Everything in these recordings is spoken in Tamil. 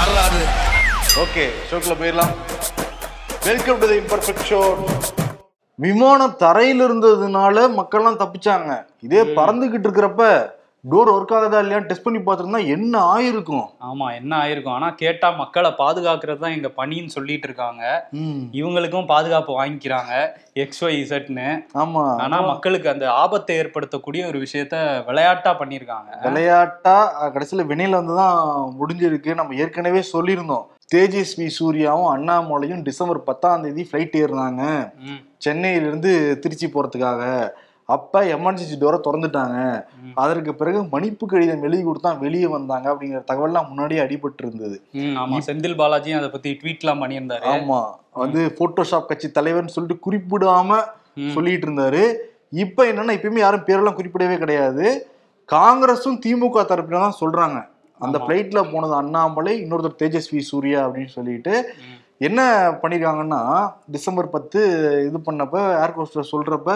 வரலாறு ஓகே ஷோக்குள்ள போயிடலாம். Welcome to the imperfect show விமானம் தரையில இருந்ததுனால மக்கள்லாம் தப்பிச்சாங்க. இதே பறந்துகிட்டு இருக்கிறப்ப டோர் ஒர்க் ஆகுதா இல்லையான்னு டெஸ்ட் பண்ணி பார்த்துருந்தா என்ன ஆயிருக்கும்? ஆமா என்ன ஆயிருக்கும்? ஆனா கேட்டா மக்களை பாதுகாக்கிறது தான் எங்க பணின்னு சொல்லிட்டு இருக்காங்க. இவங்களுக்கும் பாதுகாப்பு வாங்கிக்கிறாங்க எக்ஸ் ஒய் இசட்னு ஆமா. ஆனா மக்களுக்கு அந்த ஆபத்தை ஏற்படுத்தக்கூடிய ஒரு விஷயத்த விளையாட்டா பண்ணிருக்காங்க. விளையாட்டா கடைசியில வினையில வந்து தான் முடிஞ்சிருக்கு. நம்ம ஏற்கனவே சொல்லியிருந்தோம். தேஜஸ்வி சூர்யாவும் அண்ணாமலையும் டிசம்பர் பத்தாம் தேதி ஃப்ளைட் ஏறினாங்க. சென்னையிலிருந்து திருச்சி போறதுக்காக. அப்ப எமர்ஜென்சி டோரை திறந்துட்டாங்க. அதற்கு பிறகு மன்னிப்பு கடிதம் எழுதி கொடுத்தா வெளியே வந்தாங்க அப்படிங்கிற தகவல்லாம் முன்னாடியே அடிபட்டு இருந்தது. செந்தில் பாலாஜியும் அதை பத்தி ட்வீட்லாம் பண்ணியிருந்தாரு. ஆமா. வந்து போட்டோஷாப் கட்சி தலைவர்னு சொல்லிட்டு குறிப்பிடாம. சொல்லிட்டு இருந்தாரு. இப்ப என்னன்னா இப்பயுமே யாரும் பேரெல்லாம் குறிப்பிடவே கிடையாது. காங்கிரஸும் திமுக தரப்பில தான் சொல்றாங்க. அந்த. பிளைட்ல போனது அண்ணாமலை இன்னொருத்தர் தேஜஸ்வி சூர்யா அப்படின்னு சொல்லிட்டு. என்ன பண்ணிருக்காங்கன்னா டிசம்பர் பத்து இது பண்ணப்ப ஏர் கோஸ்டர் சொல்றப்ப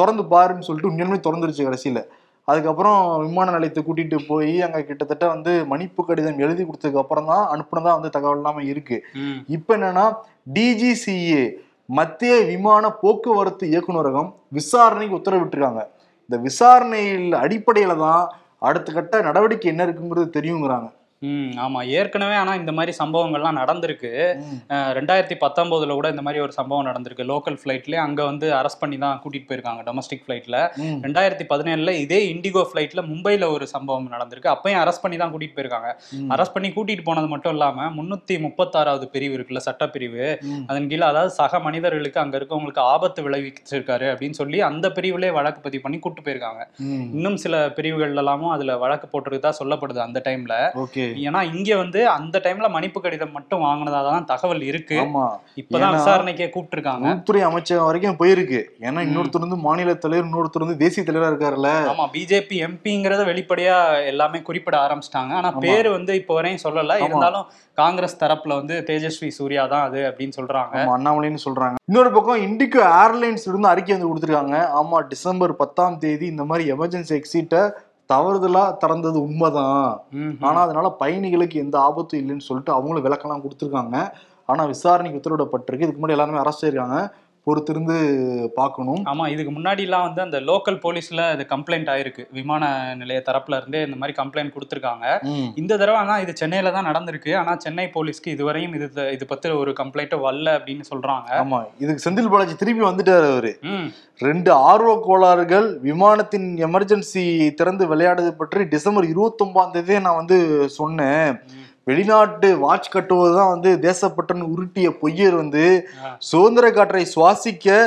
திறந்து பாருன்னு சொல்லிட்டு உண்மையுமே திறந்துருச்சு கடைசியில. அதுக்கப்புறம் விமான நிலையத்தை கூட்டிட்டு போய் அங்க கிட்டத்தட்ட வந்து மன்னிப்பு கடிதம் எழுதி கொடுத்ததுக்கு அப்புறம் தான் அனுப்புனதா வந்து தகவல் எல்லாமே இருக்கு. இப்ப என்னன்னா டிஜிசிஏ மத்திய விமான போக்குவரத்து இயக்குநரகம் விசாரணைக்கு உத்தரவிட்டிருக்காங்க. இந்த விசாரணையில் அடிப்படையில தான் அடுத்த கட்ட நடவடிக்கை என்ன இருக்குங்கிறது தெரியுங்கிறாங்க. ம், ஆமா. ஏற்கனவே ஆனா இந்த மாதிரி சம்பவங்கள்லாம் நடந்திருக்கு. ரெண்டாயிரத்தி பத்தொன்பதுல கூட இந்த மாதிரி ஒரு சம்பவம் நடந்திருக்கு. லோக்கல் ஃபிளைட்லயே அங்க வந்து அரெஸ்ட் பண்ணி தான் கூட்டிட்டு போயிருக்காங்க டொமஸ்டிக் ஃபிளைட்ல. ம். ரெண்டாயிரத்தி பதினேழுல இதே இண்டிகோ ஃபிளைட்ல மும்பைல ஒரு சம்பவம் நடந்திருக்கு. அப்பயும் அரெஸ்ட் பண்ணி தான் கூட்டிட்டு போயிருக்காங்க. அரெஸ்ட் பண்ணி கூட்டிட்டு போனது மட்டும் இல்லாம முன்னூத்தி முப்பத்தாறாவது பிரிவு இருக்குல்ல சட்டப்பிரிவு. அதன் கீழே அதாவது சக மனிதர்களுக்கு அங்க இருக்கவங்களுக்கு ஆபத்து விளைவிச்சிருக்காரு அப்படின்னு சொல்லி அந்த பிரிவுலயே வழக்கு பதிவு பண்ணி கூட்டு போயிருக்காங்க. இன்னும் சில பிரிவுகள் எல்லாமும் அதுல வழக்கு போட்டிருக்கதா சொல்லப்படுது அந்த டைம்ல. ஓகே. ஏன்னா இங்க வந்து அந்த டைம்ல மன்னிப்பு கடிதம் மட்டும் வாங்கினதா தான் தகவல் இருக்கு. இப்பதான் விசாரணைக்கே கூப்பிட்டுருக்காங்க உள்துறை அமைச்சகம் வரைக்கும் போயிருக்கு. ஏன்னா இன்னொருத்தர் வந்து மாநில தலைவர் இன்னொருத்தர் வந்து தேசிய தலைவரா இருக்காருல்ல. ஆமா பிஜேபி எம்பிங்கிறத வெளிப்படையா எல்லாமே குறிப்பிட ஆரம்பிச்சிட்டாங்க. ஆனா. பேரு வந்து இப்போ வரையும் சொல்லல. இருந்தாலும் காங்கிரஸ் தரப்புல வந்து தேஜஸ்வி சூர்யா தான் அது அப்படின்னு சொல்றாங்க. அண்ணாமலைன்னு சொல்றாங்க. இன்னொரு பக்கம் இண்டிகோ ஏர்லைன்ஸ் இருந்து அறிக்கை வந்து கொடுத்துருக்காங்க. ஆமா டிசம்பர் பத்தாம் தேதி இந்த மாதிரி எமர்ஜென்சி எக்ஸிட்ட தவறுதலா திறந்தது உண்மைதான். ஆனா அதனால பயணிகளுக்கு எந்த ஆபத்தும் இல்லைன்னு சொல்லிட்டு அவங்களும் விளக்கம்லாம் கொடுத்துருக்காங்க. ஆனா விசாரணைக்கு உத்தரவிடப்பட்டிருக்கு. இதுக்கு முன்னாடி எல்லாருமே அரெஸ்ட் ஆயிருக்காங்க பொறுத்திருந்து பார்க்கணும். ஆமா இதுக்கு முன்னாடி எல்லாம் வந்து அந்த லோக்கல் போலீஸ்ல இது கம்ப்ளைண்ட் ஆயிருக்கு. விமான நிலைய தரப்புல இருந்தே இந்த மாதிரி கம்ப்ளைண்ட் கொடுத்துருக்காங்க. இந்த தடவை ஆனா இது சென்னையில தான் நடந்திருக்கு. ஆனா சென்னை போலீஸ்க்கு இதுவரையும் இது இது பத்தி ஒரு கம்ப்ளைண்ட்டும் வரல அப்படின்னு சொல்றாங்க. ஆமா இதுக்கு செந்தில் பாலாஜி திருப்பி வந்துட்டாரு அவரு. ரெண்டு ஆர்வ கோளாறுகள் விமானத்தின் எமர்ஜென்சி திறந்து விளையாடுறது பற்றி டிசம்பர் இருபத்தொன்பதாம் தேதியே நான் வந்து சொன்னேன். வெளிநாட்டு வாட்ச் கட்டுவது தான் வந்து தேசப்பட்டன்னு உருட்டிய பொய்யர் வந்து. சுதந்திர காற்றை சுவாசிக்க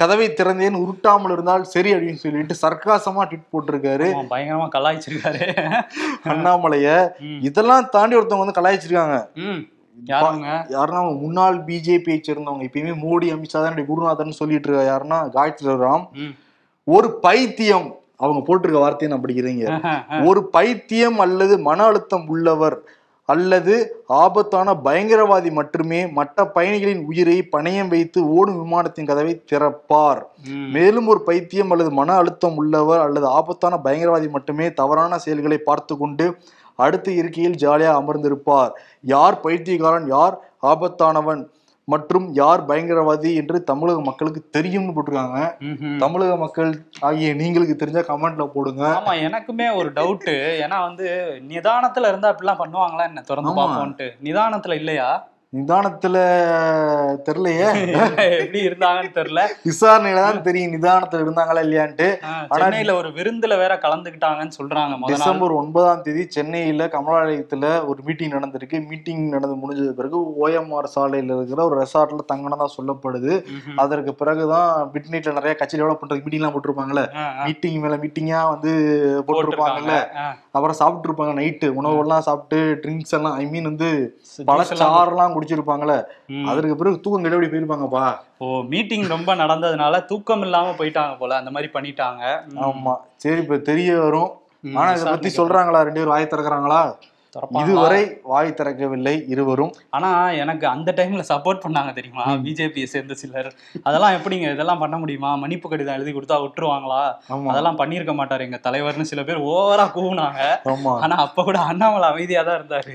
கதவை திறந்தேன் உருட்டாமல் இருந்தால் சரி அப்படின்னு சொல்லிட்டு சர்க்காசமா ட்வீட் போட்டிருக்காரு. பயங்கரமா கலாய்ச்சிருக்காரு. அண்ணாமலைய. இதெல்லாம் தாண்டி ஒருத்தவங்க வந்து கலாய்ச்சிருக்காங்க. யாருன்னா முன்னாள் பிஜேபியை சேர்ந்தவங்க. எப்பயுமே மோடி அமித்ஷா தான் குருநாதன் சொல்லிட்டு இருக்க யாருன்னா காயத்ரி ராம் ஒரு பைத்தியம் அவங்க போட்டிருக்க வார்த்தையை நான் படிக்கிறீங்க. ஒரு பைத்தியம் அல்லது மன அழுத்தம் உள்ளவர் அல்லது ஆபத்தான பயங்கரவாதி மட்டுமே மற்ற பயணிகளின் உயிரை பணயம் வைத்து ஓடும் விமானத்தின் கதவை திறப்பார். மேலும் ஒரு பைத்தியம் அல்லது மன அழுத்தம் உள்ளவர் அல்லது ஆபத்தான பயங்கரவாதி மட்டுமே தவறான செயல்களை பார்த்து கொண்டு அடுத்த இருக்கையில் ஜாலியா அமர்ந்திருப்பார். யார் பைத்தியக்காரன் யார் ஆபத்தானவன்? மற்றும் யார் பயங்கரவாதி என்று தமிழக மக்களுக்கு தெரியும்னு போட்டிருக்காங்க. தமிழக மக்கள் ஆகிய நீங்களுக்கு தெரிஞ்சா கமெண்ட்ல போடுங்க. ஆமா எனக்குமே ஒரு டவுட் ஏன்னா வந்து நிதானத்துல இருந்தா அப்படிலாம் பண்ணுவாங்களா என்ன? திறந்து. பார்ப்போம்ட்டு நிதானத்துல இல்லையா? நிதானத்துல தெரியலையே? எப்படி இருந்தாங்கன்னு தெரியல. விசாரணையில தான் தெரியும் நிதானத்துல இருந்தாங்களா இல்லையான்ட்டு. சென்னையில ஒரு விருந்துல வேற கலந்துக்கிட்டாங்கன்னு சொல்றாங்க டிசம்பர் ஒன்பதாம் தேதி சென்னையில கமலாலயத்துல ஒரு மீட்டிங் நடந்திருக்கு. மீட்டிங் நடந்து முடிஞ்சது பிறகு ஓஎம்ஆர் சாலையில இருக்கிற ஒரு ரெசார்ட்ல தங்கினதா சொல்லப்படுது. அதற்கு பிறகுதான் மிட் நைட்ல நிறைய கட்சி டெவலப் பண்றதுக்கு மீட்டிங் எல்லாம் போட்டிருப்பாங்கல்ல. மீட்டிங் மேல மீட்டிங்கா வந்து போட்டிருப்பாங்கல்ல. அப்புறம் சாப்பிட்டு இருப்பாங்க நைட்டு உணவு எல்லாம் சாப்பிட்டு ட்ரிங்க்ஸ் எல்லாம் ஐ மீன் வந்து பழச்சாறுலாம் குடிச்சிருப்பாங்கல்ல ம். அதற்கு பிறகு தூக்கம் கெடுபடி போயிருப்பாங்கப்பா ஓ மீட்டிங் ரொம்ப நடந்ததுனால தூக்கம் இல்லாம போயிட்டாங்க போல அந்த மாதிரி பண்ணிட்டாங்க. ஆமா சரி இப்ப தெரிய வரும் ஆனா இதை பத்தி சொல்றாங்களா ரெண்டு பேரும் வாய் திறக்கறாங்களா? இதுவரை வாய் திறக்கவில்லை இருவரும். ஆனா எனக்கு அந்த டைம்ல சப்போர்ட் பண்ணாங்க தெரியுமா? பிஜேபியை சேர்ந்த சிலர். அதெல்லாம் எப்படிங்க? இதெல்லாம் பண்ண முடியுமா? மன்னிப்பு கடிதம் எழுதி கொடுத்தா விட்டுருவாங்களா? அதெல்லாம் பண்ணியிருக்க மாட்டாரு எங்க தலைவர்னு சில பேர் ஓவரா கூவுனாங்க. ஆனா அப்ப கூட அண்ணாமலை அமைதியா தான் இருந்தாரு.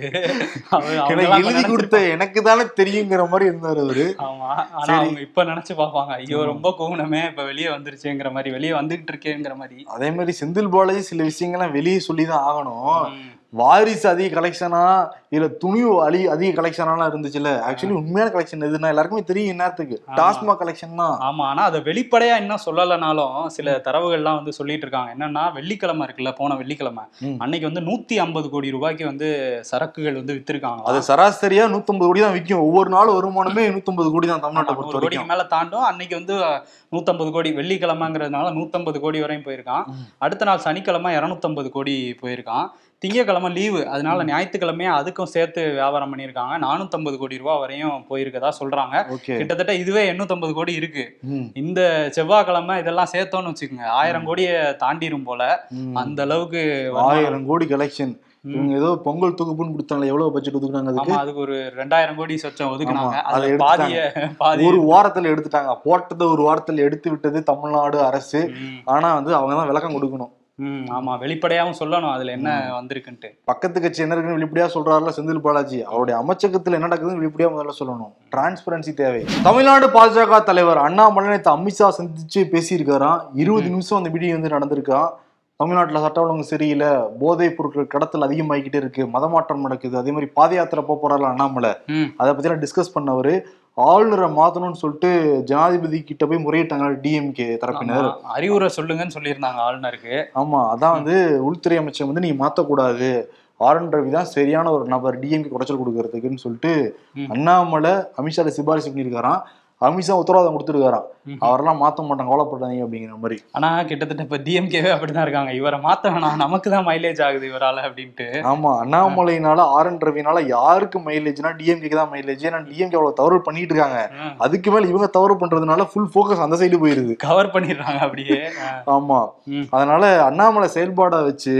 எழுதி கொடுத்த எனக்கு தானே தெரியுங்கிற மாதிரி இருந்தாரு அவரு. ஆமா. ஆனா அவங்க இப்ப நினைச்சு பார்ப்பாங்க. ஐயோ ரொம்ப கூவுனமே இப்ப வெளியே வந்துருச்சுங்கிற மாதிரி வெளியே வந்துகிட்டு இருக்கேங்கிற மாதிரி. அதே மாதிரி செந்தில் பாலாஜி சில விஷயங்கள்லாம் வெளியே சொல்லிதான் ஆகணும். வாரிசு அதிக கலெக்ஷனா இல்ல துணிவு அழி அதிக கலெக்ஷனாலாம் இருந்துச்சுல்ல? ஆக்சுவலி உண்மையான கலெக்ஷன் எதுனா எல்லாருக்குமே தெரியும் என்னத்துக்கு டாஸ்மாக் கலெக்ஷன் தான் ஆமா ஆனா அதை வெளிப்படையா இன்னும் சொல்லலைனாலும் சில தரவுகள்லாம் வந்து சொல்லிட்டு இருக்காங்க. என்னன்னா வெள்ளிக்கிழமை இருக்குல்ல போன வெள்ளிக்கிழமை. அன்னைக்கு வந்து நூத்தி ஐம்பது கோடி ரூபாய்க்கு வந்து சரக்குகள் வந்து வித்திருக்காங்க அது சராசரியா 150 கோடி தான் விற்கும். ஒவ்வொரு நாள் வருமானமே 150 கோடி தான் தமிழ்நாட்டை பொறுத்த கோடிக்கு வரைக்கும். மேல தாண்டும். அன்னைக்கு வந்து நூத்தம்பது கோடி வெள்ளிக்கிழமைங்கிறதுனால நூத்தம்பது கோடி வரையும் போயிருக்கான். அடுத்த நாள் சனிக்கிழமை இரநூத்தம்பது கோடி போயிருக்கான். திங்கக்கிழமை லீவு அதனால ஞாயிற்றுக்கிழமையே அதுக்கும் சேர்த்து வியாபாரம் பண்ணியிருக்காங்க. நானூத்தம்பது கோடி ரூபாய் வரையும் போயிருக்கதா சொல்றாங்க. கிட்டத்தட்ட இதுவே எண்ணூத்தம்பது கோடி இருக்கு. இந்த செவ்வாய்க்கிழமை இதெல்லாம் சேர்த்தோம்னு வச்சுக்கோங்க. ஆயிரம் கோடியை தாண்டிரும் போல. அந்த அளவுக்கு. ஆயிரம் கோடி கலெக்ஷன் இவங்க ஏதோ பொங்கல் தொகுப்புன்னு கொடுத்தாங்களே எவ்வளவு பட்ஜெட் ஒதுக்குனாங்க அதுக்கு? அதுக்கு ஒரு ரெண்டாயிரம் கோடி சொச்சம் ஒதுக்குனாங்க. அதை பாதிய பாதி ஒரு வாரத்துல எடுத்துட்டாங்க. போட்டதை ஒரு வாரத்துல எடுத்து விட்டது தமிழ்நாடு அரசு. ஆனா வந்து அவங்க தான் விளக்கம் கொடுக்கணும். ஆமா. வெளிப்படையாவும் சொல்லணும். அதுல என்ன வந்திருக்குன்ட்டு. பக்கத்து கட்சி என்ன இருக்குன்னு வெளிப்படையா சொல்றாருல செந்தில் பாலாஜி. அவருடைய அமைச்சகத்துல என்ன நடக்குதுன்னு வெளிப்படையா முதல்ல சொல்லணும். டிரான்ஸ்பரன்சி தேவை. தமிழ்நாடு பாஜக தலைவர் அண்ணாமலை நேத்து அமித்ஷா சந்திச்சு பேசியிருக்காராம். இருபது நிமிஷம் அந்த மீட்டிங் வந்து நடந்திருக்கான் தமிழ்நாட்டுல சட்ட ஒழுங்கு சரியில்லை. போதைப் பொருட்கள் கடத்தல் அதிகமாகிக்கிட்டே இருக்கு. மதமாற்றம் நடக்குது. அதே மாதிரி பாத யாத்திரை போக போறாருல அண்ணாமலை. அதை பத்திலாம் டிஸ்கஸ் பண்ணவரு. ஆளுநரை மாத்தணும்னு சொல்லிட்டு ஜனாதிபதி கிட்ட போய் முறையிட்டாங்க டிஎம்கே தரப்பினர். அறிவுரை சொல்லுங்கன்னு சொல்லியிருந்தாங்க ஆளுநருக்கு ஆமா அதான் வந்து உள்துறை அமைச்சர் வந்து நீங்க மாத்தக்கூடாது ஆர் என் ரவி தான் சரியான ஒரு நபர் டிஎம்கே குடைச்சல் கொடுக்கறதுக்குன்னு சொல்லிட்டு. அண்ணாமலை அமித்ஷா சிபாரிசு பண்ணியிருக்காராம் அமித்ஷா உத்தரவாதம் கொடுத்துருக்காராம். அவரெல்லாம் மாத்த மாட்டாங்க கவலைப்படாதீங்க அப்படிங்கிற மாதிரி. ஆனா கிட்டத்தட்ட இப்ப டிஎம்கேவே அப்படிதான் இருக்காங்க. இவரை மாத்த வேணாம் நமக்கு தான் மைலேஜ் ஆகுது இவரால அப்படின்ட்டு. ஆமா அண்ணாமலைனால ஆர் என் ரவினால யாருக்கு மைலேஜ்னா டிஎம்கேக்கு தான் மைலேஜ் ஏன்னா டிஎம்கே அவ்வளவு தவறு பண்ணிட்டு இருக்காங்க. அதுக்கு மேல இவங்க தவறு பண்றதுனால ஃபுல் ஃபோக்கஸ் அந்த சைடு போயிருது. கவர் பண்ணிடுறாங்க அப்படியே. ஆமா. அதனால அண்ணாமலை செயல்பாடை வச்சு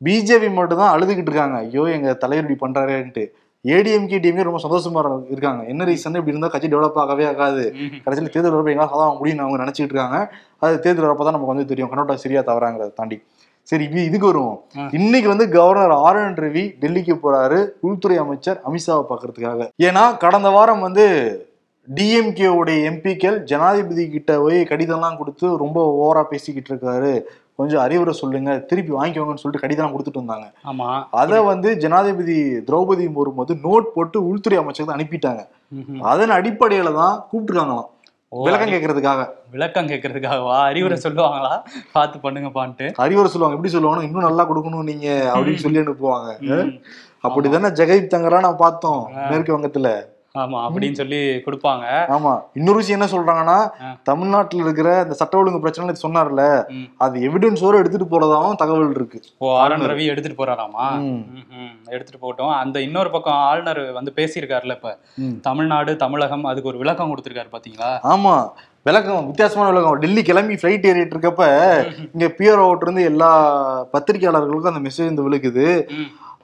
பிஜேபி மட்டும் தான் அழுதுகிட்டு இருக்காங்க. ஐயோ எங்க தலைவர் இப்படி பண்றாருன்ட்டு. ஏடிஎம்கே டிஎம்கே ரொம்ப சந்தோஷமா இரு- இருக்காங்க. என்ன ரீசன் இப்படி இருந்தா கட்சி டெவலப் ஆகவே ஆகாது. கடைசியில் தேர்தல் வரப்ப எங்களால் சாதம் முடியும்னு அவங்க நினைச்சிட்டு இருக்காங்க. அது தேர்தல் வரப்ப தான் நமக்கு வந்து தெரியும். கண்ணோட்டம் சரியா தவறாங்கிறத தாண்டி. சரி இது இதுக்கு வருவோம். இன்னைக்கு வந்து கவர்னர் ஆர் என் ரவி டெல்லிக்கு போறாரு உள்துறை அமைச்சர் அமித்ஷாவை பார்க்கறதுக்காக. ஏன்னா கடந்த வாரம் வந்து டிஎம்கே உடைய எம்பிக்கள் ஜனாதிபதி கிட்ட போய் கடிதம்லாம் கொடுத்து ரொம்ப ஓவரா பேசிக்கிட்டு இருக்காரு. கொஞ்சம் அறிவுரை சொல்லுங்க திருப்பி வாங்கிக்கோங்கன்னு சொல்லிட்டு கடிதம் கொடுத்துட்டு வந்தாங்க. ஆமா. அதை வந்து ஜனாதிபதி திரௌபதி முர்மு வந்து நோட் போட்டு உள்துறை அமைச்சருக்கு அனுப்பிட்டாங்க. அதன் அடிப்படையில தான் கூப்பிட்டுருக்காங்களாம். விளக்கம் கேட்கறதுக்காக. விளக்கம் கேட்கறதுக்காகவா? அறிவுரை சொல்லுவாங்களா? பார்த்து பண்ணுங்கப்பான்ட்டு. அறிவுரை சொல்லுவாங்க. எப்படி சொல்லுவாங்க இன்னும் நல்லா கொடுக்கணும் நீங்க அப்படின்னு சொல்லி அனுப்புவாங்க. அப்படிதானே ஜெகதீப் தங்கரா நான் பார்த்தோம் மேற்கு வங்கத்துல. ஆமா அப்படின்னு சொல்லி கொடுப்பாங்க ஆமா இன்னொரு விஷயம் என்ன சொல்றாங்கன்னா. தமிழ்நாட்டுல இருக்கிற இந்த சட்ட ஒழுங்கு பிரச்சனை சொன்னார்ல. அது எவிடன்ஸோட எடுத்துட்டு போறதாவும் தகவல் இருக்கு ஓ என் ரவி எடுத்துட்டு போறாராமா. எடுத்துட்டு போகட்டும் அந்த இன்னொரு பக்கம் ஆளுநர் வந்து பேசியிருக்காருல்ல இப்ப. தமிழ்நாடு தமிழகம் அதுக்கு ஒரு விளக்கம் கொடுத்திருக்காரு பாத்தீங்களா ஆமா விளக்கம் வித்தியாசமான விளக்கம் டெல்லி கிளம்பி ஃபிளைட் ஏறிட்டு இருக்கப்ப இங்க பியர் அவுட் இருந்து எல்லா பத்திரிகையாளர்களுக்கும் அந்த மெசேஜ் வந்து விழுக்குது.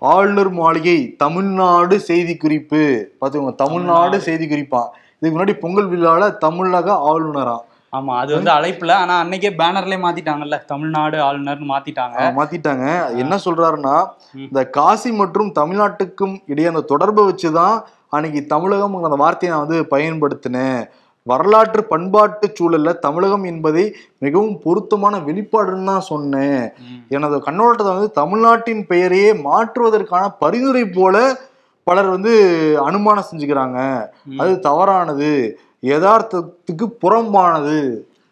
ஆளுநர் மாளிகை தமிழ்நாடு செய்தி குறிப்பு பாத்துக்கோங்க தமிழ்நாடு. செய்தி குறிப்பா இதுக்கு முன்னாடி பொங்கல் விழால தமிழக ஆளுநரா? ஆமா அது வந்து அழைப்புல. ஆனா அன்னைக்கே பேனர்லயே மாத்திட்டாங்கல்ல. தமிழ்நாடு ஆளுநர்னு மாத்திட்டாங்க. மாத்திட்டாங்க. என்ன சொல்றாருன்னா. இந்த காசி மற்றும் தமிழ்நாட்டுக்கும் இடையே அந்த தொடர்பை வச்சுதான் அன்னைக்கு தமிழகம் அந்த வார்த்தையை நான் வந்து பயன்படுத்தினேன். வரலாற்று பண்பாட்டு சூழல்ல தமிழகம் என்பதை மிகவும் பொருத்தமான வெளிப்பாடுன்னு தான் சொன்னேன். எனது கண்ணோட்டத்தை வந்து தமிழ்நாட்டின் பெயரையே மாற்றுவதற்கான பரிந்துரை போல பலர் வந்து அனுமானம் செஞ்சுக்கிறாங்க. அது தவறானது யதார்த்தத்துக்கு புறம்பானது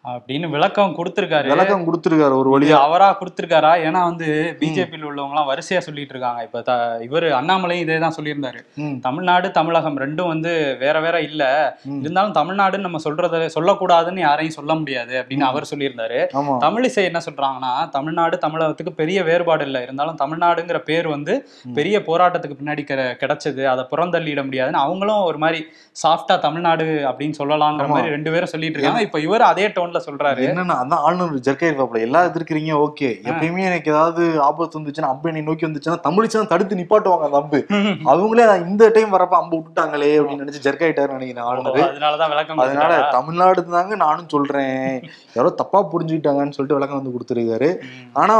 அப்படின்னு விளக்கம் கொடுத்திருக்காரு. விளக்கம் கொடுத்திருக்காரு ஒரு வழியா. அவரா கொடுத்திருக்காரா? ஏன்னா வந்து பிஜேபியில் உள்ளவங்க எல்லாம் வரிசையா சொல்லிட்டு இருக்காங்க. இப்ப இவரு அண்ணாமலையும் இதே தான் சொல்லியிருந்தாரு. தமிழ்நாடு தமிழகம் ரெண்டும் வந்து வேற வேற இல்ல. இருந்தாலும் தமிழ்நாடுன்னு நம்ம சொல்றத சொல்லக்கூடாதுன்னு யாரையும் சொல்ல முடியாது அப்படின்னு அவர் சொல்லியிருந்தாரு. தமிழிசை என்ன சொல்றாங்கன்னா தமிழ்நாடு தமிழகத்துக்கு பெரிய வேறுபாடு இல்லை. இருந்தாலும் தமிழ்நாடுங்கிற பேர் வந்து பெரிய போராட்டத்துக்கு பின்னாடி கிட- கிடைச்சது. அதை புறந்தள்ளிட முடியாதுன்னு அவங்களும் ஒரு மாதிரி சாஃப்டா தமிழ்நாடு அப்படின்னு சொல்லலாங்கிற. மாதிரி ரெண்டு பேரும் சொல்லிட்டு இருக்காங்க. இப்ப இவர் அதே டோன்ல லெவல்ல சொல்றாரு. என்னன்னா அதான் ஆளுநர் ஜர்க்கா இருப்பாப்ல எல்லா எதிர்க்கிறீங்க ஓகே. எப்பயுமே எனக்கு ஏதாவது ஆபத்து வந்துச்சுன்னா அம்பு என்னை நோக்கி வந்துச்சுன்னா தமிழிச்சு தடுத்து நிப்பாட்டுவாங்க அந்த அம்பு. அவங்களே இந்த டைம் வரப்ப அம்பு விட்டுட்டாங்களே அப்படின்னு நினைச்சு ஜர்க்காயிட்டாரு நினைக்கிறேன் ஆளுநர். அதனாலதான் விளக்கம் அதனால? தமிழ்நாடு தாங்க நானும் சொல்றேன். யாரோ தப்பா புரிஞ்சுக்கிட்டாங்கன்னு சொல்லிட்டு விளக்கம் வந்து கொடுத்துருக்காரு. ஆனா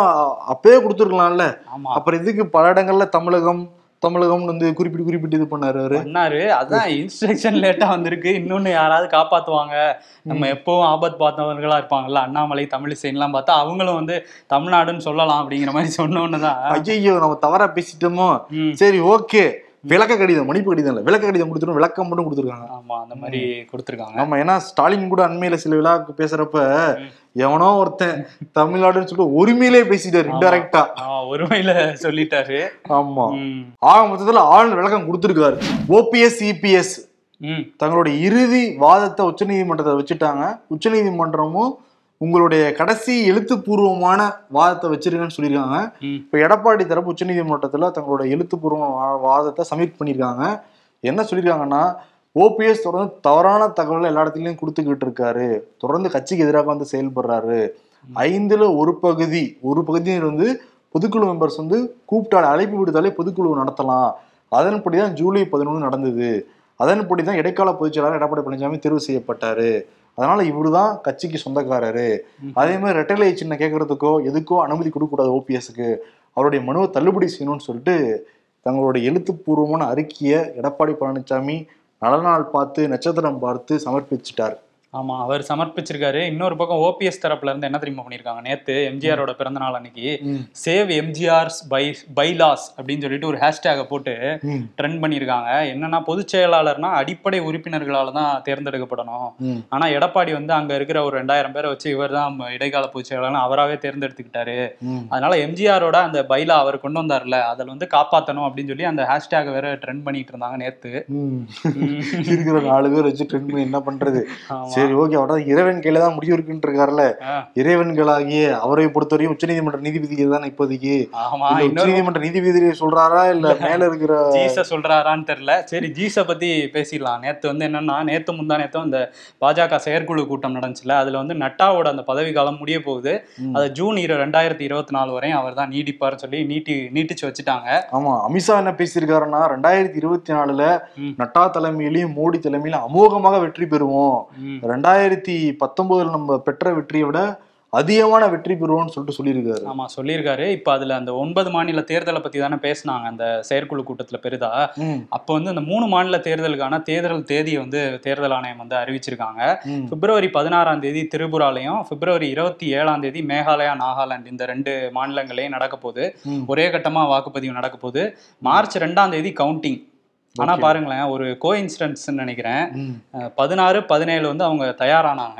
அப்பயே கொடுத்துருக்கலாம்ல. அப்புறம் இதுக்கு பல இடங்கள்ல தமிழகம் தமிழகம்னு வந்து குறிப்பிட்டு குறிப்பிட்டு இது பண்ணாரு அவரு. பண்ணாரு. அதான் இன்ஸ்ட்ரக்ஷன் லேட்டா வந்திருக்கு. இன்னொன்னு யாராவது காப்பாத்துவாங்க. நம்ம எப்பவும் ஆபத் பார்த்தவர்களா இருப்பாங்கல்ல. அண்ணாமலை தமிழிசைன்லாம் பார்த்தா அவங்களும் வந்து தமிழ்நாடுன்னு சொல்லலாம் அப்படிங்கிற மாதிரி சொன்னோன்னு தான். ஐயோ நம்ம தவறா பேசிட்டோமோ? சரி ஓகே விளக்க கடிதம் மன்னிப்பு கடிதம் இல்ல. விளக்க கடிதம் கொடுத்துரும் விளக்கம் மட்டும் கொடுத்துருக்காங்க. ஆமா அந்த மாதிரி கொடுத்துருக்காங்க. ஆமா ஏன்னா ஸ்டாலின் கூட அண்மையில சில விழாவுக்கு பேசுறப்ப. எவனோ ஒருத்தன் தமிழ்நாடுன்னு சொல்லிட்டு உரிமையிலே பேசிட்டாரு. இன்டெரக்டா ஆ, ஒருமையில சொல்லிட்டாரு. ஆமா. ஆக மொத்தத்துல ஆளுநர் விளக்கம் கொடுத்துருக்காரு. ஓபிஎஸ் இபிஎஸ் தங்களுடைய இறுதி வாதத்தை உச்சநீதிமன்றத்தை வச்சுட்டாங்க. உச்சநீதிமன்றமும் உங்களுடைய கடைசி எழுத்துப்பூர்வமான வாதத்தை வச்சிருக்கேன்னு சொல்லியிருக்காங்க. இப்போ எடப்பாடி தரப்பு உச்சநீதிமன்றத்தில் தங்களோட எழுத்துப்பூர்வ வாதத்தை சப்மிட் பண்ணியிருக்காங்க. என்ன சொல்லியிருக்காங்கன்னா ஓபிஎஸ் தொடர்ந்து தவறான தகவலை எல்லா இடத்துலையும் கொடுத்துக்கிட்டு இருக்காரு. தொடர்ந்து கட்சிக்கு எதிராக வந்து செயல்படுறாரு. ஐந்துல ஒரு பகுதி ஒரு பகுதியினர் வந்து பொதுக்குழு மெம்பர்ஸ் வந்து கூப்பிட்டாலே அழைப்பு விடுத்தாலே பொதுக்குழு நடத்தலாம். அதன்படி தான் ஜூலை பதினொன்று நடந்தது. அதன்படி தான் இடைக்கால பொதுச்செயலாளர் எடப்பாடி பழனிசாமி தேர்வு செய்யப்பட்டாரு. அதனால இவரு தான் கட்சிக்கு சொந்தக்காரரு. அதே மாதிரி ரெட்டலை சின்ன கேட்கறதுக்கோ எதுக்கோ அனுமதி கொடுக்கக்கூடாது ஓபிஎஸ்க்கு அவருடைய மனுவை தள்ளுபடி செய்யணும்னு சொல்லிட்டு தங்களுடைய எழுத்துப்பூர்வமான அறிக்கையை எடப்பாடி பழனிசாமி நல்ல நாள் பார்த்து நட்சத்திரம் பார்த்து சமர்ப்பிச்சிட்டார். ஆமா அவர் சமர்ப்பிச்சிருக்காரு. இன்னொரு பக்கம் ஓபிஎஸ் தரப்புல இருந்து என்ன தெரியுமா பண்ணிருக்காங்க? நேத்து எம்ஜிஆரோட பிறந்த நாள் அன்னைக்கு சேவ் எம்ஜிஆர்ஸ் பை பைலாஸ் அப்படின்னு சொல்லிட்டு ஒரு ஹேஷ்டேக போட்டு ட்ரெண்ட் பண்ணியிருக்காங்க என்னன்னா பொதுச் செயலாளர்னா அடிப்படை உறுப்பினர்களால தான் தேர்ந்தெடுக்கப்படணும். ஆனா எடப்பாடி வந்து அங்க இருக்கிற ஒரு ரெண்டாயிரம் பேரை வச்சு இவர் தான் இடைக்கால பொதுச் செயலாளர் அவராகவே தேர்ந்தெடுத்துக்கிட்டாரு. அதனால எம்ஜிஆரோட அந்த பைலா அவர் கொண்டு வந்தார்ல அதில் வந்து காப்பாத்தணும் அப்படின்னு சொல்லி அந்த ஹேஷ்டேக் வேற ட்ரெண்ட் பண்ணிட்டு இருந்தாங்க நேத்து. இருக்கிற நாலு பேர் வச்சு ட்ரெண்ட் பண்ணி என்ன பண்றது. சரி ஓகே அவரோட இறைவன் கையில தான் முடிவு இருக்குன்னு இருக்காருல்ல இறைவன்களாகிய அவரை பொறுத்தவரையும் உச்சநீதிமன்ற நீதிபதிகள் தான் இப்போதைக்கு. உச்சநீதிமன்ற நீதிபதி சொல்றாரா இல்ல மேல இருக்கிற ஜீச சொல்றாரான்னு தெரியல. சரி ஜீஸ பத்தி பேசிடலாம். நேத்து வந்து என்னன்னா நேத்து முந்தா நேத்தும் இந்த பாஜக செயற்குழு கூட்டம் நடந்துச்சுல அதுல வந்து நட்டாவோட அந்த பதவி காலம் முடிய போகுது. அதை ஜூன் இரு ரெண்டாயிரத்தி இருபத்தி நாலு வரையும் அவர் தான் நீடிப்பார்னு சொல்லி நீட்டி நீட்டிச்சு வச்சுட்டாங்க. ஆமா அமித்ஷா என்ன பேசியிருக்காருன்னா ரெண்டாயிரத்தி இருபத்தி நாலுல. நட்டா தலைமையிலையும் மோடி தலைமையிலும் அமோகமாக வெற்றி பெறுவோம். ரெண்டாயிரத்தி பத்தொன்பதுல நம்ம பெற்ற வெற்றியை விட அதிகமான வெற்றி பெறுவோம்னு சொல்லிட்டு சொல்லியிருக்காரு. ஆமா சொல்லியிருக்காரு. இப்ப அதுல அந்த ஒன்பது மாநில தேர்தலை பத்தி தானே பேசினாங்க அந்த செயற்குழு கூட்டத்துல பெரிதா. அப்போ வந்து இந்த மூணு மாநில தேர்தலுக்கான தேர்தல் தேதியை வந்து தேர்தல் ஆணையம் வந்து அறிவிச்சிருக்காங்க. பிப்ரவரி பதினாறாம் தேதி திரிபுராலையும் பிப்ரவரி இருபத்தி ஏழாம் தேதி மேகாலயா நாகாலாந்து இந்த ரெண்டு மாநிலங்களையும் நடக்க போகுது. ஒரே கட்டமா வாக்குப்பதிவு நடக்க போகுது. மார்ச் ரெண்டாம் தேதி கவுண்டிங். ஆனா. பாருங்களேன் ஒரு கோ நினைக்கிறேன். ம், அஹ் பதினாறு பதினேழு வந்து அவங்க தயாரானாங்க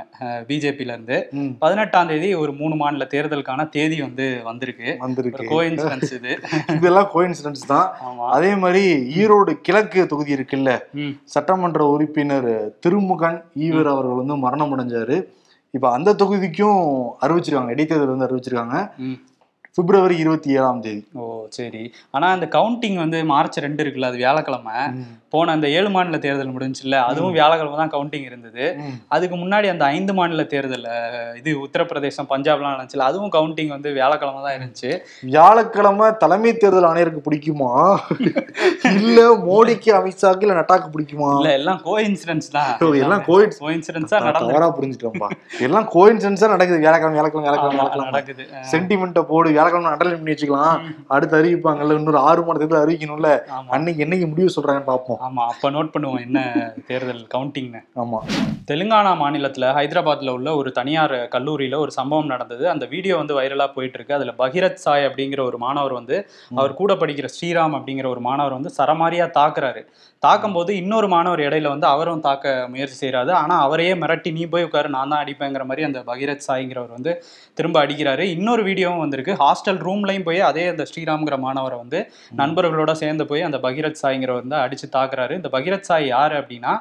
பிஜேபியில இருந்து. பதினெட்டாம் தேதி ஒரு மூணு மாநில தேர்தலுக்கான தேதி வந்து வந்திருக்கு. வந்திருக்கு. கோ இது. இதெல்லாம் கோயின்சிடன்ஸ் தான். ஆமா. அதே மாதிரி ஈரோடு கிழக்கு தொகுதி இருக்குல்ல சட்டமன்ற உறுப்பினர் திருமுகன் ஈவர் அவர்கள் வந்து மரணம் அடைஞ்சாரு. இப்ப அந்த தொகுதிக்கும் அறிவிச்சிருக்காங்க இடைத்தேர்தல் வந்து அறிவிச்சிருக்காங்க. பிப்ரவரி இருபத்தி ஏழாம் தேதி. ஓ சரி. ஆனா அந்த கவுண்டிங் வந்து மார்ச் ரெண்டு இருக்குல்ல அது வியாழக்கிழமை. போன அந்த ஏழு மாநில தேர்தல் முடிஞ்சுல அதுவும் வியாழக்கிழமை தான் கவுண்டிங் இருந்தது. அதுக்கு முன்னாடி அந்த ஐந்து மாநில தேர்தல் இது உத்தரப்பிரதேசம் பஞ்சாப்லாம் நடந்துச்சுல அதுவும் கவுண்டிங் வந்து வியாழக்கிழமை தான் இருந்துச்சு. வியாழக்கிழமை தலைமை தேர்தல் ஆணையருக்கு பிடிக்குமா? இல்ல மோடிக்கு அமித்ஷாக்கு இல்ல நட்டாக்கு பிடிக்குமா? இல்ல எல்லாம் கோ இன்சிடென்ட்ஸ் தான் எல்லாம் கோ இன்சிடென்ட்ஸா நடந்து தவறா புரிஞ்சுட்டோம்பா எல்லாம் கோயின்சன்ஸா நடக்குது. வியாழக்கிழமை வியாழக்கிழமை வியாழக்கிழமை நடக்குது. சென்டிமெண்ட்டை போடு வியாழக்கிழமை அண்டர்லைன் பண்ணி வச்சுக்கலாம். அடுத்து அறிவிப்பாங்கல்ல இன்னொரு ஆறு மாத தேர்தல் அறிவிக்கணும்ல அன்னைக்கு என்னைக்கு முடிவு சொல்றாங்கன்னு பார்ப்போம். ஆமா அப்ப நோட் பண்ணுவோம் என்ன தேர்தல் கவுண்டிங்னு ஆமா. தெலுங்கானா மாநிலத்துல ஹைதராபாத்ல உள்ள ஒரு தனியார் கல்லூரியில ஒரு சம்பவம் நடந்தது. அந்த வீடியோ வந்து வைரலா போயிட்டு இருக்கு அதுல பகிரத் சாய் அப்படிங்கிற ஒரு மாணவர் வந்து அவர் கூட படிக்கிற ஸ்ரீராம் அப்படிங்கிற ஒரு மாணவர் வந்து சரமாரியா தாக்குறாரு. தாக்கும் போது இன்னொரு மாணவர் இடையில வந்து அவரும் தாக்க முயற்சி செய்யறாரு ஆனா அவரையே மிரட்டி நீ போய் உட்காரு நான் தான் அடிப்பேங்கிற மாதிரி அந்த பகிரத் சாய்ங்கிறவர் வந்து திரும்ப அடிக்கிறாரு. இன்னொரு வீடியோவும் வந்திருக்கு. ஹாஸ்டல் ரூம்லயும் போய் அதே அந்த ஸ்ரீராம்ங்கிற மாணவரை வந்து நண்பர்களோட சேர்ந்து போய் அந்த பகீரத் சாய்ங்கிறவர் வந்து அடிச்சு தாக்குறாரு. இந்த பகீரத் சாய் யாரு அப்படின்னா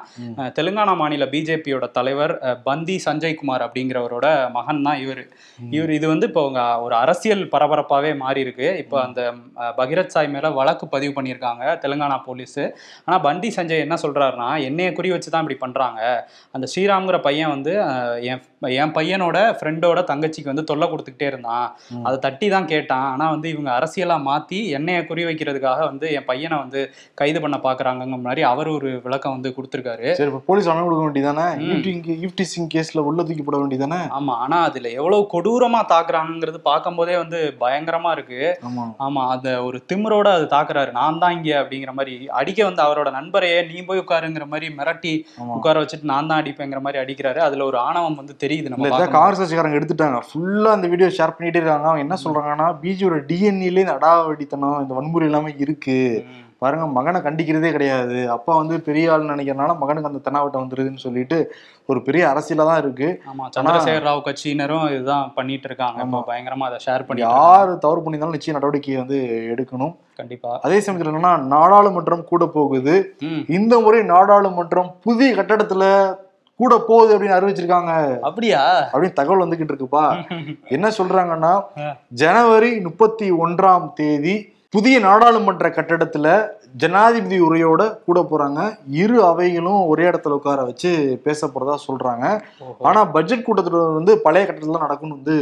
தெலுங்கானா மாநில பிஜேபியோட தலைவர் பந்தி சஞ்சய் குமார் அப்படிங்கிறவரோட மகன் தான் இவர். இவர் இது வந்து இப்போ ஒரு அரசியல் பரபரப்பாவே மாறி இருக்கு இப்போ அந்த பகீரத் சாய் மேல வழக்கு பதிவு பண்ணியிருக்காங்க தெலுங்கானா போலீஸ். ஆனா பந்தி சஞ்சய் என்ன சொல்றாருன்னா என்னைய குறி வச்சு தான் இப்படி பண்றாங்க. அந்த ஸ்ரீராம்ங்கிற பையன் வந்து என் என் பையனோட ஃப்ரெண்டோட தங்கச்சிக்கு வந்து தொல்லை கொடுத்துக்கிட்டே இருந்தான். அதை தட்டி தான் கேட்டான். ஆனா வந்து இவங்க அரசியலா மாத்தி என்னைய குறி வைக்கிறதுக்காக வந்து என் பையனை வந்து கைது பண்ண பாக்குறாங்கங்கிற மாதிரி அவர் ஒரு விளக்கம் வந்து கொடுத்துருக்காரு. சரி இப்ப போலீஸ் அனுமதி கொடுக்க வேண்டியதானே. ஈவ்டிசிங் கேஸ்ல உள்ள தூக்கி போட வேண்டியதானே? ஆமா ஆனா அதுல எவ்வளவு கொடூரமா தாக்குறாங்கிறது பார்க்கும்போதே வந்து பயங்கரமா இருக்கு. ஆமா. ஆமா அந்த ஒரு திமிரோட அது தாக்குறாரு. நான் தான் இங்க அப்படிங்கிற மாதிரி அடிக்க வந்து அவரோட நண்பரையே நீ போய் உட்காருங்கிற மாதிரி மிரட்டி உட்கார வச்சுட்டு நான் தான் அடிப்பேங்கிற மாதிரி அடிக்கிறாரு. அதுல ஒரு ஆணவம் வந்து தெரியுது நம்ம. காங்கிரஸ் கட்சிக்காரங்க எடுத்துட்டாங்க. ஃபுல்லா அந்த வீடியோ ஷேர் பண்ணிட்டே இருக்காங்க. அவங்க என்ன சொல்றாங்கன்னா பிஜேபியோட டிஎன்ஏல இந்த அடாவடித்தனம் இந்த வன்முறை எல்லாமே இருக்கு. பாருங்க மகனை கண்டிக்கிறதே கிடையாது. அப்பா வந்து பெரிய ஆள் நினைக்கிறனால மகனுக்கு அந்த தென்னாவட்டம் வந்துருதுன்னு சொல்லிட்டு ஒரு பெரிய அரசியலா தான் இருக்கு. ஆமா சந்திரசேகர் ராவ் கட்சியினரும் இதுதான் பண்ணிட்டு இருக்காங்க. இப்போ பயங்கரமா அதை ஷேர் பண்ணி யார் தவறு பண்ணியிருந்தாலும் நிச்சயம் நடவடிக்கையை வந்து எடுக்கணும். கண்டிப்பா. அதே சமயத்துல என்னன்னா நாடாளுமன்றம் கூட போகுது. இந்த முறை நாடாளுமன்றம் புதிய கட்டடத்துல கூட போகுது அப்படின்னு அறிவிச்சிருக்காங்க அப்படியா? அப்படின்னு தகவல் வந்துகிட்டு இருக்குப்பா. என்ன சொல்றாங்கன்னா. ஜனவரி முப்பத்தி ஒன்றாம் தேதி புதிய நாடாளுமன்ற கட்டடத்துல ஜனாதிபதி உரையோட கூட போறாங்க. இரு அவைகளும் ஒரே இடத்துல உட்கார வச்சு பேச போறதா சொல்றாங்க. ஆனா பட்ஜெட் கூட்டத்தொடர் வந்து பழைய கட்டடத்துல நடக்கும்னு வந்து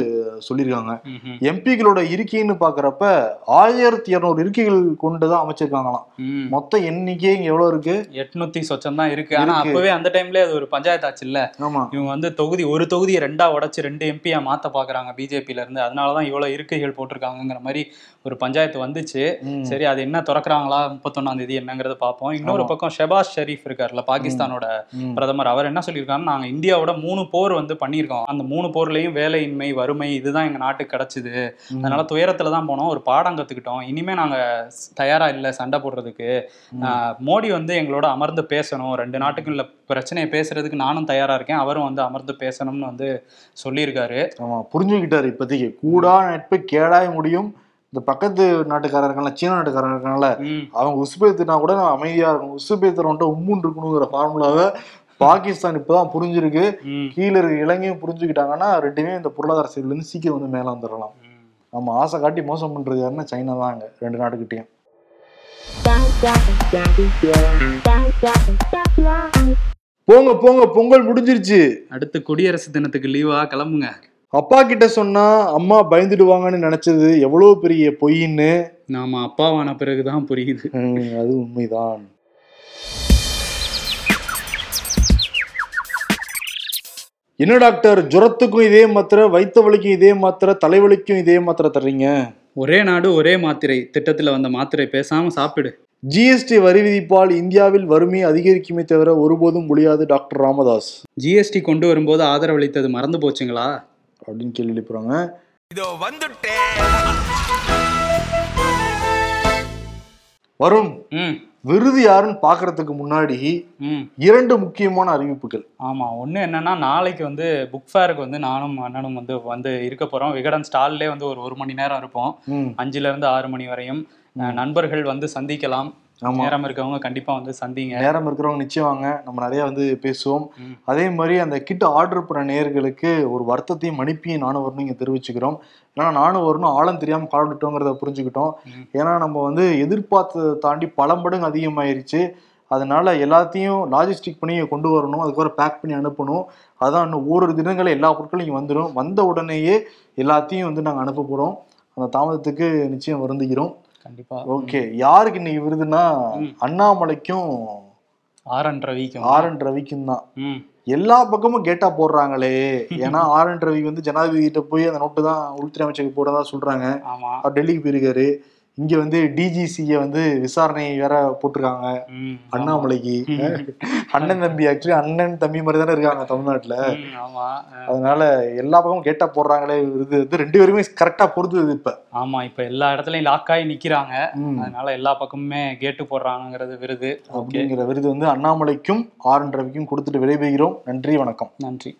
சொல்லியிருக்காங்க. எம்பிகளோட இருக்கைன்னு பாக்குறப்ப ஆயிரத்தி இருநூறு இருக்கைகள் கொண்டுதான் அமைச்சிருக்காங்களாம். மொத்த எண்ணிக்கை இங்க எவ்வளவு இருக்கு? எட்நூத்தி சொச்சம் தான் இருக்கு. ஆனா. அப்பவே அந்த டைம்ல அது ஒரு பஞ்சாயத்து ஆச்சு இல்ல ஆமா. இவங்க வந்து தொகுதி ஒரு தொகுதியை ரெண்டா உடைச்சு ரெண்டு எம்பியா மாத்த பாக்குறாங்க பிஜேபில இருந்து. அதனாலதான் இவ்வளவு இருக்கைகள் போட்டிருக்காங்கங்கிற மாதிரி ஒரு பஞ்சாயத்து வந்துச்சு. சரி அது என்ன திறக்கறாங்களா? முப்பத்தொன்னாம் தேதி என்னங்கறத பார்ப்போம். இன்னொரு. பக்கம் ஷெபாஸ் ஷெரீப் இருக்காருல்ல பாகிஸ்தானோட. பிரதமர். அவர் என்ன சொல்லியிருக்காருன்னா நாங்க இந்தியாவோட மூணு போர் வந்து பண்ணியிருக்கோம். அந்த மூணு போர்லயும் வேலையின்மை வறுமை இதுதான் எங்க நாட்டுக்கு கிடைச்சது. அதனால துயரத்துல தான் போனோம். ஒரு பாடம் கத்துக்கிட்டோம். இனிமே நாங்க தயாரா இல்ல சண்டை போடுறதுக்கு. மோடி வந்து எங்களோட அமர்ந்து பேசணும். ரெண்டு நாட்டுக்கும் உள்ள பிரச்சனையை பேசுறதுக்கு நானும் தயாரா இருக்கேன். அவரும் வந்து அமர்ந்து பேசணும்னு வந்து சொல்லியிருக்காரு. ஆமா புரிஞ்சுக்கிட்டாரு இப்போதைக்கு. கூடா நட்பு கேடாய் முடியும். இந்த பக்கத்து நாட்டுக்காரர் இருக்கான்ல சீன நாட்டுக்காரர் இருக்கான்ல ம். அவங்க உசுபேத்துனா கூட நான் அமைதியா இருக்கணும். உசுபேத்துறவன்ட்ட உம்முன் இருக்கணுங்கிற ஃபார்முலாவை பாகிஸ்தான் இப்பதான் புரிஞ்சிருக்கு. கீழே இருக்க இலங்கையும் புரிஞ்சுக்கிட்டாங்கன்னா ரெண்டுமே இந்த பொருளாதார சைடுல இருந்து சீக்கிரம் வந்து மேல வந்துடலாம் ம். ஆமா ஆசை காட்டி மோசம் பண்றது யாருன்னா சைனா தான் அங்க ரெண்டு நாட்டுக்கிட்டையும். போங்க போங்க பொங்கல் முடிஞ்சிருச்சு. அடுத்து குடியரசு தினத்துக்கு லீவா கிளம்புங்க. அப்பா கிட்ட சொன்னா அம்மா பயந்துடுவாங்கன்னு நினைச்சது எவ்வளவு பெரிய பொய்ன்னு? நாம அப்பாவான பிறகுதான் புரியுது. அது உண்மைதான். என்ன டாக்டர் ஜுரத்துக்கும் இதே மாத்திரை வயிற்று வலிக்கும் இதே மாத்திரை தலைவலிக்கும் இதே மாத்திரை தர்றீங்க? ஒரே நாடு ஒரே மாத்திரை. திட்டத்துல வந்த மாத்திரை பேசாம சாப்பிடு. ஜிஎஸ்டி வரி விதிப்பால் இந்தியாவில் வறுமை அதிகரிக்குமே தவிர ஒருபோதும் முடியாது டாக்டர் ராமதாஸ். ஜிஎஸ்டி கொண்டு வரும்போது ஆதரவளித்தது மறந்து போச்சுங்களா? அப்படின்னு கேள்வி எழுப்புறாங்க இதோ வந்துட்டேன் வருண் ம். விருது யாருன்னு பாக்குறதுக்கு முன்னாடி ம். இரண்டு முக்கியமான அறிவிப்புகள். ஆமா ஒண்ணு என்னன்னா நாளைக்கு வந்து புக் ஃபேருக்கு வந்து நானும் அண்ணனும் வந்து வந்து இருக்க போறோம். விகடன் ஸ்டால்லே வந்து ஒரு ஒரு மணி நேரம் இருப்போம். அஞ்சுல இருந்து ஆறு மணி வரையும். நண்பர்கள் வந்து சந்திக்கலாம். நேரம் இருக்கவங்க கண்டிப்பா வந்து சந்திங்க. நேரம் இருக்கிறவங்க நிச்சயம் வாங்க. நம்ம நிறைய வந்து பேசுவோம். அதே மாதிரி அந்த கிட் ஆர்டர் பண்ண நேயர்களுக்கு ஒரு வருத்தத்தையும் மன்னிப்பையும் நானும் வரணும் இங்க தெரிவிச்சுக்கிறோம். ஏன்னா நானும் வரணும். ஆழம் தெரியாம கால் விட்டோங்கிறத புரிஞ்சுக்கிட்டோம். ஏன்னா நம்ம வந்து எதிர்பார்த்ததை தாண்டி பல மடங்கு அதிகமாயிருச்சு. அதனால எல்லாத்தையும் லாஜிஸ்டிக் பண்ணி கொண்டு வரணும். அதுக்கப்புறம் பேக் பண்ணி அனுப்பணும். அதான் இன்னும் ஓரிரு தினங்களில் எல்லா பொருட்களும் இங்கே வந்துடும் வந்த உடனேயே எல்லாத்தையும் வந்து நாங்கள் அனுப்ப போகிறோம் அந்த தாமதத்துக்கு நிச்சயம் வருந்துகிறோம். கண்டிப்பா. ஓகே. யாருக்கு இன்னைக்கு விருதுன்னா. அண்ணாமலைக்கும் ஆர் என் ரவிக்கும். ஆர் என் ரவிக்கும் தான். எல்லா பக்கமும் கேட்டா போடுறாங்களே. ஏன்னா ஆர் என் ரவி வந்து ஜனாதிபதி கிட்ட போய் அந்த நோட்டு தான் உள்துறை அமைச்சருக்கு போடுறதா சொல்றாங்க. டெல்லிக்கு போயிருக்காரு. இங்க வந்து டிஜிசிய வந்து விசாரணை வேற போட்டிருக்காங்க. அண்ணாமலைக்கு. அண்ணன் தம்பி ஆக்சுவலி அண்ணன் தம்பி மாதிரி தானே இருக்காங்க தமிழ்நாட்டுல. ஆமா. அதனால எல்லா பக்கமும் கேட்டா போடுறாங்களே விருது வந்து ரெண்டு பேருமே கரெக்டா பொருந்துது இப்ப. ஆமா இப்ப எல்லா இடத்துலயும் லாக் ஆகி நிக்கிறாங்க. அதனால எல்லா பக்கமுமே கேட்டு போடுறாங்கிறது விருது. அப்படிங்கிற விருது வந்து அண்ணாமலைக்கும் ஆர் ரவிக்கும் கொடுத்துட்டு விடைபெறுகிறோம். நன்றி வணக்கம். நன்றி.